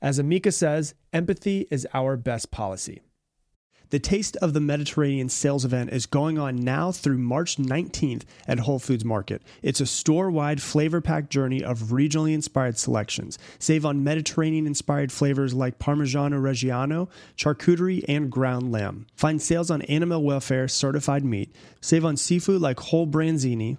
As Amica says, empathy is our best policy. The Taste of the Mediterranean sales event is going on now through March 19th at Whole Foods Market. It's a store wide flavor packed journey of regionally inspired selections. Save on Mediterranean inspired flavors like Parmigiano Reggiano, charcuterie, and ground lamb. Find sales on animal welfare certified meat. Save on seafood like whole branzini,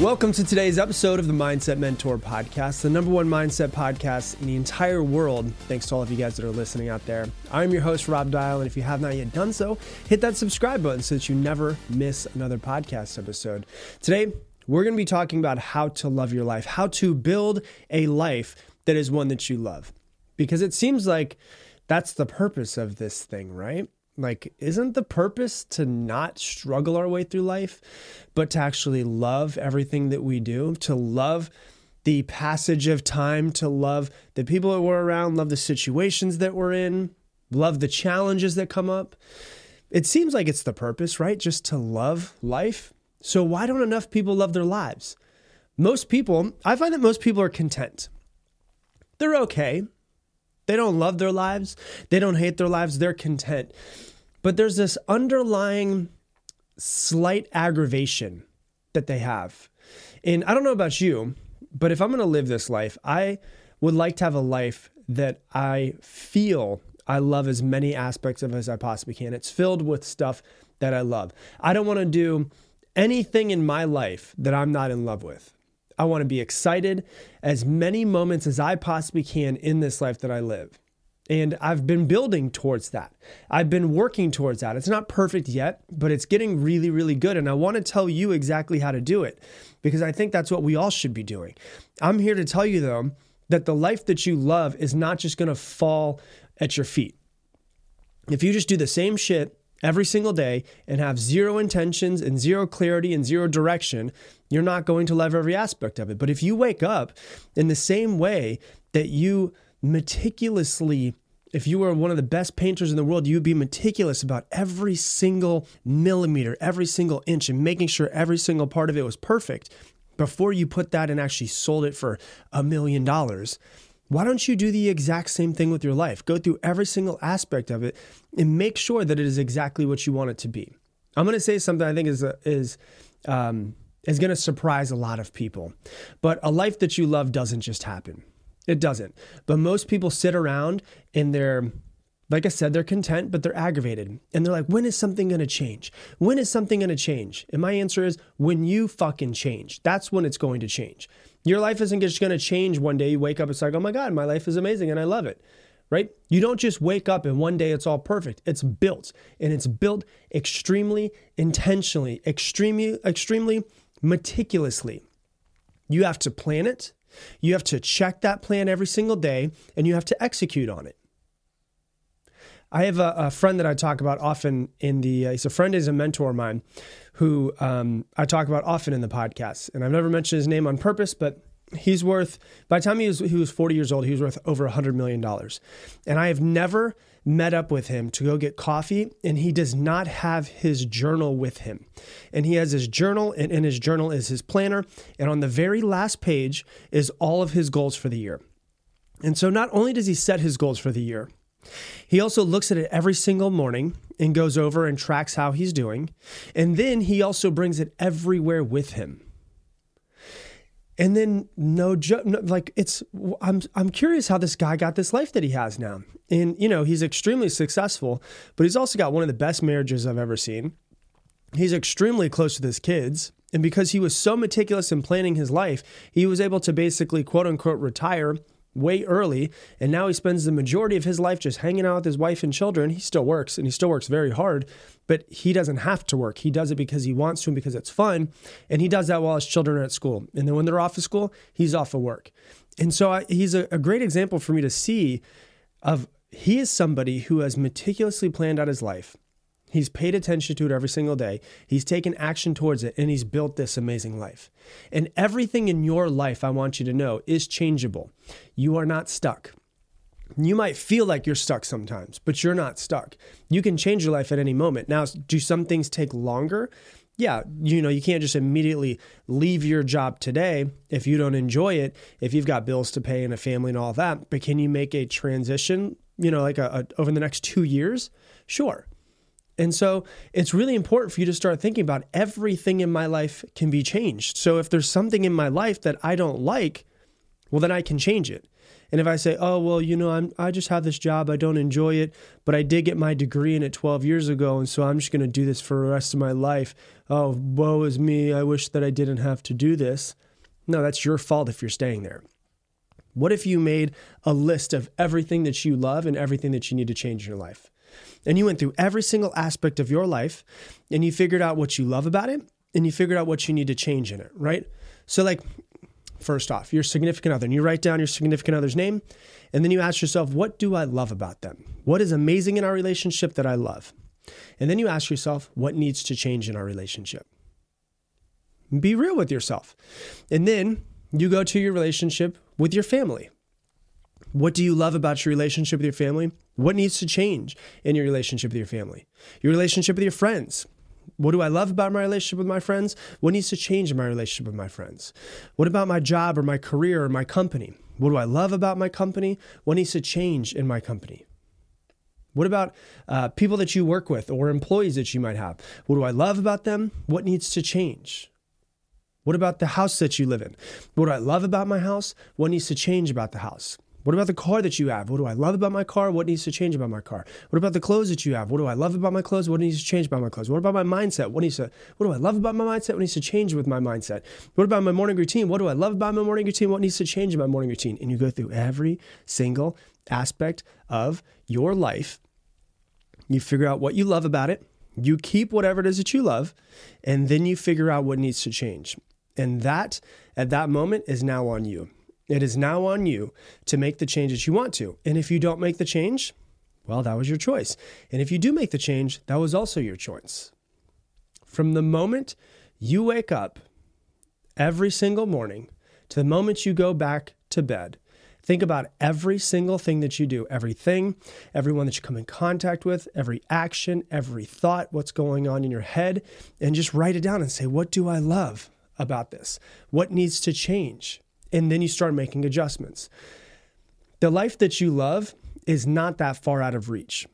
Welcome to today's episode of the Mindset Mentor Podcast, the number one mindset podcast in the entire world. Thanks to all of you guys that are listening out there. I'm your host, Rob Dial, and if you have not yet done so, hit that subscribe button so that you never miss another podcast episode. Today, we're going to be talking about how to love your life, how to build a life that is one that you love. Because it seems like that's the purpose of this thing, right? Like, isn't the purpose to not struggle our way through life, but to actually love everything that we do, to love the passage of time, to love the people that we're around, love the situations that we're in, love the challenges that come up? It seems like it's the purpose, right? Just to love life. So, why don't enough people love their lives? Most people, I find that most people are content. They're okay. They don't love their lives. They don't hate their lives. They're content. But there's this underlying slight aggravation that they have. And I don't know about you, but if I'm going to live this life, I would like to have a life that I feel I love as many aspects of as I possibly can. It's filled with stuff that I love. I don't want to do anything in my life that I'm not in love with. I want to be excited as many moments as I possibly can in this life that I live. And I've been building towards that. I've been working towards that. It's not perfect yet, but it's getting really, really good. And I want to tell you exactly how to do it because I think that's what we all should be doing. I'm here to tell you, though, that the life that you love is not just going to fall at your feet. If you just do the same shit every single day and have zero intentions and zero clarity and zero direction, you're not going to love every aspect of it. But if you wake up in the same way that you meticulously if you were one of the best painters in the world, you'd be meticulous about every single millimeter, every single inch, and making sure every single part of it was perfect before you put that and actually sold it for a million dollars. Why don't you do the exact same thing with your life? Go through every single aspect of it and make sure that it is exactly what you want it to be. I'm going to say something I think is is um, is going to surprise a lot of people, but a life that you love doesn't just happen. It doesn't. But most people sit around and they're, like I said, they're content, but they're aggravated. And they're like, when is something going to change? When is something going to change? And my answer is when you fucking change. That's when it's going to change. Your life isn't just going to change one day. You wake up, it's like, oh my God, my life is amazing and I love it. Right? You don't just wake up and one day it's all perfect. It's built and it's built extremely intentionally, extremely, extremely meticulously. You have to plan it. You have to check that plan every single day and you have to execute on it. I have a, a friend that I talk about often in the, uh, he's a friend, he's a mentor of mine who um, I talk about often in the podcast. And I've never mentioned his name on purpose, but he's worth, by the time he was, he was 40 years old, he was worth over $100 million. And I have never met up with him to go get coffee, and he does not have his journal with him. And he has his journal, and in his journal is his planner. And on the very last page is all of his goals for the year. And so not only does he set his goals for the year, he also looks at it every single morning and goes over and tracks how he's doing. And then he also brings it everywhere with him. And then no, no like it's I'm I'm curious how this guy got this life that he has now. And you know, he's extremely successful, but he's also got one of the best marriages I've ever seen. he's extremely close with his kids. And because he was so meticulous in planning his life, he was able to basically quote unquote retire way early. And now he spends the majority of his life just hanging out with his wife and children. He still works and he still works very hard, but he doesn't have to work. He does it because he wants to and because it's fun. And he does that while his children are at school. And then when they're off of school, he's off of work. And so I, he's a, a great example for me to see of he is somebody who has meticulously planned out his life. He's paid attention to it every single day. He's taken action towards it and he's built this amazing life. And everything in your life, I want you to know, is changeable. You are not stuck. You might feel like you're stuck sometimes, but you're not stuck. You can change your life at any moment. Now, do some things take longer? Yeah, you know, you can't just immediately leave your job today if you don't enjoy it, if you've got bills to pay and a family and all that. But can you make a transition, you know, like a, a over the next two years? Sure. And so it's really important for you to start thinking about everything in my life can be changed. So if there's something in my life that I don't like, well, then I can change it. And if I say, oh, well, you know, I'm, I just have this job, I don't enjoy it, but I did get my degree in it 12 years ago, and so I'm just going to do this for the rest of my life. Oh, woe is me. I wish that I didn't have to do this. No, that's your fault if you're staying there. What if you made a list of everything that you love and everything that you need to change in your life? And you went through every single aspect of your life and you figured out what you love about it and you figured out what you need to change in it, right? So, like, first off, your significant other, and you write down your significant other's name, and then you ask yourself, what do I love about them? What is amazing in our relationship that I love? And then you ask yourself, what needs to change in our relationship? Be real with yourself. And then you go to your relationship with your family. What do you love about your relationship with your family? What needs to change in your relationship with your family? Your relationship with your friends. What do I love about my relationship with my friends? What needs to change in my relationship with my friends? What about my job or my career or my company? What do I love about my company? What needs to change in my company? What about uh, people that you work with or employees that you might have? What do I love about them? What needs to change? What about the house that you live in? What do I love about my house? What needs to change about the house? What about the car that you have? What do I love about my car? What needs to change about my car? What about the clothes that you have? What do I love about my clothes? What needs to change about my clothes? What about my mindset? What needs to what do I love about my mindset? What needs to change with my mindset? What about my morning routine? What do I love about my morning routine? What needs to change in my morning routine? And you go through every single aspect of your life. You figure out what you love about it. You keep whatever it is that you love, and then you figure out what needs to change. And that at that moment is now on you. It is now on you to make the changes you want to. And if you don't make the change, well, that was your choice. And if you do make the change, that was also your choice. From the moment you wake up every single morning to the moment you go back to bed, think about every single thing that you do, everything, everyone that you come in contact with, every action, every thought, what's going on in your head, and just write it down and say, What do I love about this? What needs to change? And then you start making adjustments. The life that you love is not that far out of reach.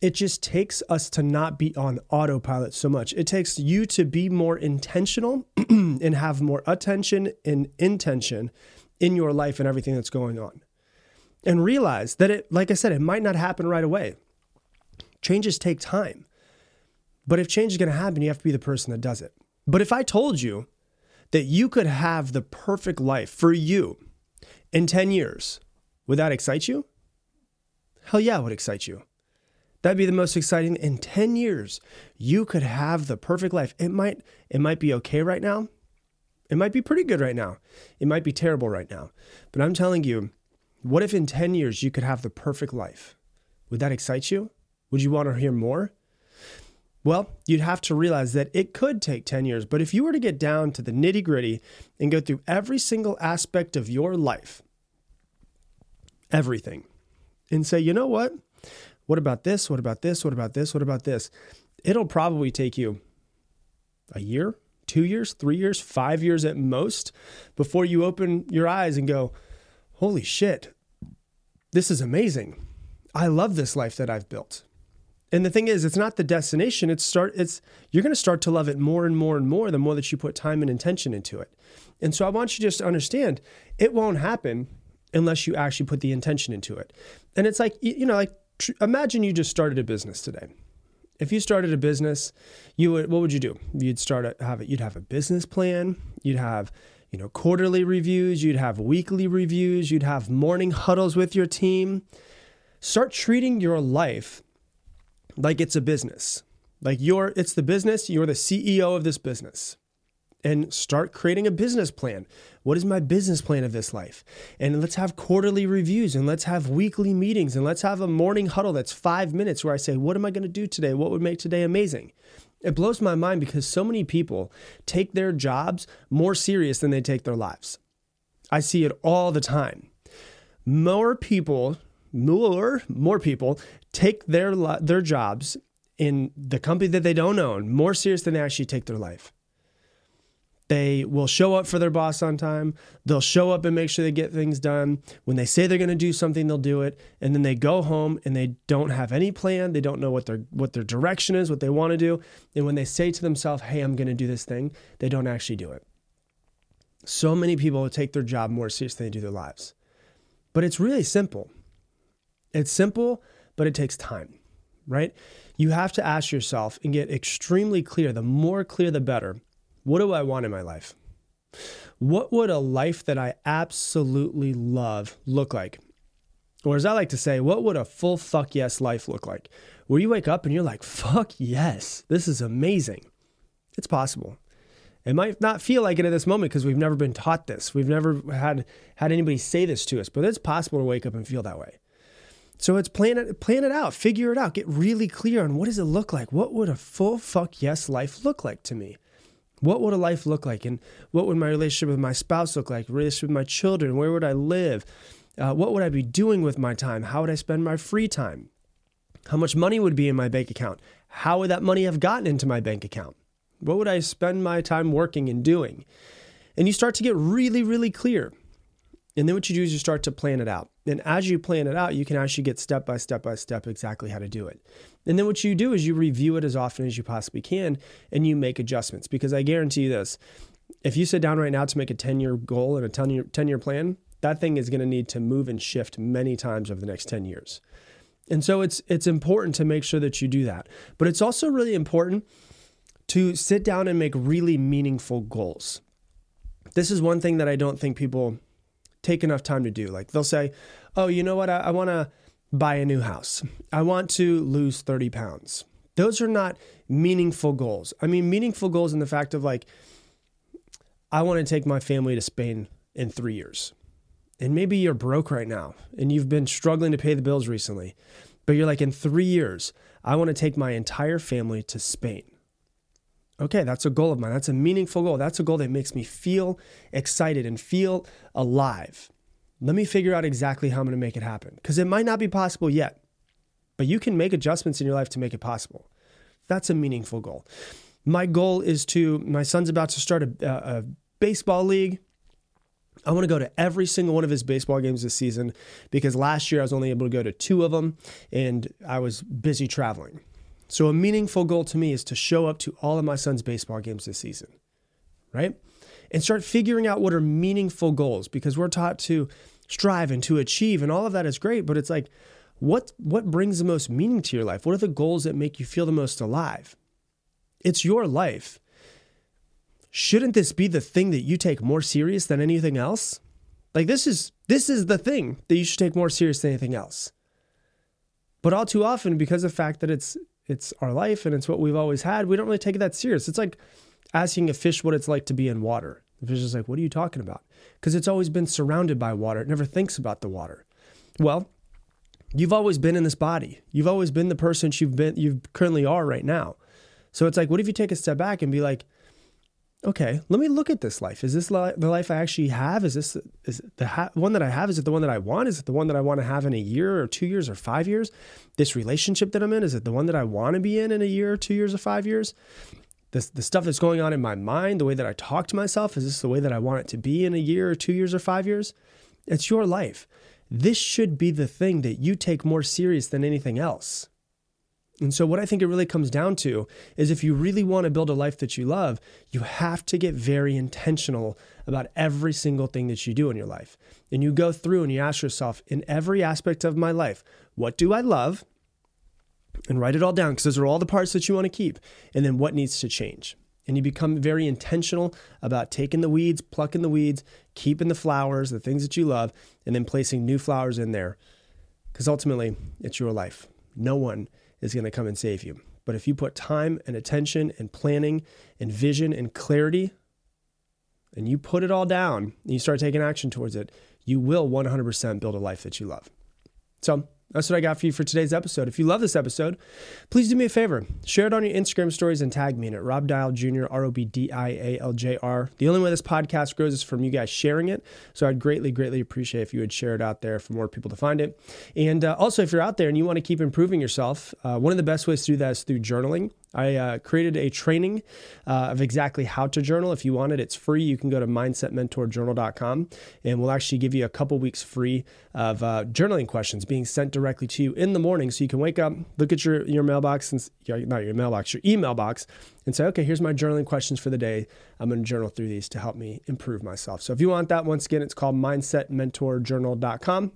It just takes us to not be on autopilot so much. It takes you to be more intentional and have more attention and intention in your life and everything that's going on. And realize that it, like I said, it might not happen right away. Changes take time. But if change is going to happen, you have to be the person that does it. But if I told you that you could have the perfect life for you in 10 years, would that excite you? Hell yeah, it would excite you. That'd be the most exciting in 10 years. You could have the perfect life. It might it might be okay right now. It might be pretty good right now. It might be terrible right now. But I'm telling you, what if in 10 years you could have the perfect life? Would that excite you? Would you want to hear more? Well, you'd have to realize that it could take 10 years, but if you were to get down to the nitty gritty and go through every single aspect of your life, everything, and say, you know what? What about this? What about this? What about this? What about this? It'll probably take you a year, two years, three years, five years at most before you open your eyes and go, holy shit, this is amazing. I love this life that I've built. And the thing is, it's not the destination. It's start. It's you're going to start to love it more and more and more the more that you put time and intention into it. And so I want you just to understand, it won't happen unless you actually put the intention into it. And it's like you know, like tr- imagine you just started a business today, If you started a business, you would what would you do? You'd start a, have it. You'd have a business plan. You'd have you know quarterly reviews. You'd have weekly reviews. You'd have morning huddles with your team. Start treating your life like it's a business. Like you're it's the business. You're the CEO of this business and start creating a business plan. What is my business plan of this life? And let's have quarterly reviews and let's have weekly meetings and let's have a morning huddle that's five minutes where I say, What am I to do today? What would make today amazing? It blows my mind because so many people take their jobs more serious than they take their lives. I see it all the time. More people, more, more people take their their jobs in the company that they don't own more serious than they actually take their life. They will show up for their boss on time. They'll show up and make sure they get things done. When they say they're going to do something, they'll do it. And then they go home and they don't have any plan. They don't know what their what their direction is, what they want to do. And when they say to themselves, "Hey, I'm going to do this thing," they don't actually do it. So many people take their job more seriously than they do their lives. But it's really simple. It's simple, but it takes time, right? You have to ask yourself and get extremely clear. The more clear, the better what do I want in my life? What would a life that I absolutely love look like? Or as I like to say, what would a full fuck yes life look like? Where you wake up and you're like, fuck yes, this is amazing. It's possible. It might not feel like it at this moment because we've never been taught this. We've never had had anybody say this to us, but it's possible to wake up and feel that way. So it's plan it, plan it out, figure it out, get really clear on what does it look like? What would a full fuck yes life look like to me? What would a life look like? And what would my relationship with my spouse look like? Relationship with my children? Where would I live? Uh, what would I be doing with my time? How would I spend my free time? How much money would be in my bank account? How would that money have gotten into my bank account? What would I spend my time working and doing? And you start to get really, really clear. And then what you do is you start to plan it out. And as you plan it out, you can actually get step by step by step exactly how to do it. And then what you do is you review it as often as you possibly can and you make adjustments. Because I guarantee you this if you sit down right now to make a 10 year goal and a 10 year, 10 year plan, that thing is going to need to move and shift many times over the next 10 years. And so it's it's important to make sure that you do that. But it's also really important to sit down and make really meaningful goals. This is one thing that I don't think people take enough time to do. Like they'll say, "Oh, you know what? I, I want to buy a new house. I want to lose 30 pounds. Those are not meaningful goals. I mean, meaningful goals in the fact of like, I want to take my family to Spain in three years. And maybe you're broke right now and you've been struggling to pay the bills recently, but you're like, in three years, I want to take my entire family to Spain. Okay, that's a goal of mine. That's a meaningful goal. That's a goal that makes me feel excited and feel alive. Let me figure out exactly how I'm going to make it happen because it might not be possible yet, but you can make adjustments in your life to make it possible. That's a meaningful goal. My goal is to, my son's about to start a, a baseball league. I want to go to every single one of his baseball games this season because last year I was only able to go to two of them and I was busy traveling. So, a meaningful goal to me is to show up to all of my son's baseball games this season, right? And start figuring out what are meaningful goals because we're taught to strive and to achieve and all of that is great but it's like what what brings the most meaning to your life? What are the goals that make you feel the most alive? It's your life. Shouldn't this be the thing that you take more serious than anything else? Like this is this is the thing that you should take more serious than anything else. But all too often because of the fact that it's it's our life and it's what we've always had we don't really take it that serious it's like asking a fish what it's like to be in water the fish is like what are you talking about because it's always been surrounded by water. It never thinks about the water. Well, you've always been in this body. You've always been the person you've been you currently are right now. So it's like, what if you take a step back and be like, okay, let me look at this life. Is this li- the life I actually have? Is this is the ha- one that I have? Is it the one that I want? Is it the one that I want to have in a year or two years or five years? This relationship that I'm in, is it the one that I want to be in in a year or two years or five years? the, the stuff that's going on in my mind, the way that I talk to myself, is this the way that I want it to be in a year or two years or five years? It's your life. This should be the thing that you take more serious than anything else. And so, what I think it really comes down to is if you really want to build a life that you love, you have to get very intentional about every single thing that you do in your life. And you go through and you ask yourself, in every aspect of my life, what do I love? and write it all down because those are all the parts that you want to keep. And then what needs to change. And you become very intentional about taking the weeds, plucking the weeds, keeping the flowers, the things that you love, and then placing new flowers in there. Because ultimately, it's your life. No one is going to come and save you. But if you put time and attention and planning and vision and clarity, and you put it all down and you start taking action towards it, you will 100% build a life that you love. So, that's what I got for you for today's episode. If you love this episode, please do me a favor. Share it on your Instagram stories and tag me in it. Rob Dial Jr., R O B D I A L J R. The only way this podcast grows is from you guys sharing it. So I'd greatly, greatly appreciate if you would share it out there for more people to find it. And uh, also, if you're out there and you want to keep improving yourself, uh, one of the best ways to do that is through journaling. I uh, created a training uh, of exactly how to journal. If you want it, it's free. You can go to mindsetmentorjournal.com and we'll actually give you a couple weeks free of uh, journaling questions being sent directly to you in the morning. So you can wake up, look at your, your mailbox, and not your mailbox, your email box, and say, okay, here's my journaling questions for the day. I'm going to journal through these to help me improve myself. So if you want that, once again, it's called mindsetmentorjournal.com.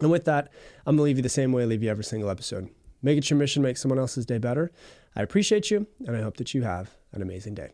And with that, I'm going to leave you the same way I leave you every single episode. Make it your mission, make someone else's day better. I appreciate you, and I hope that you have an amazing day.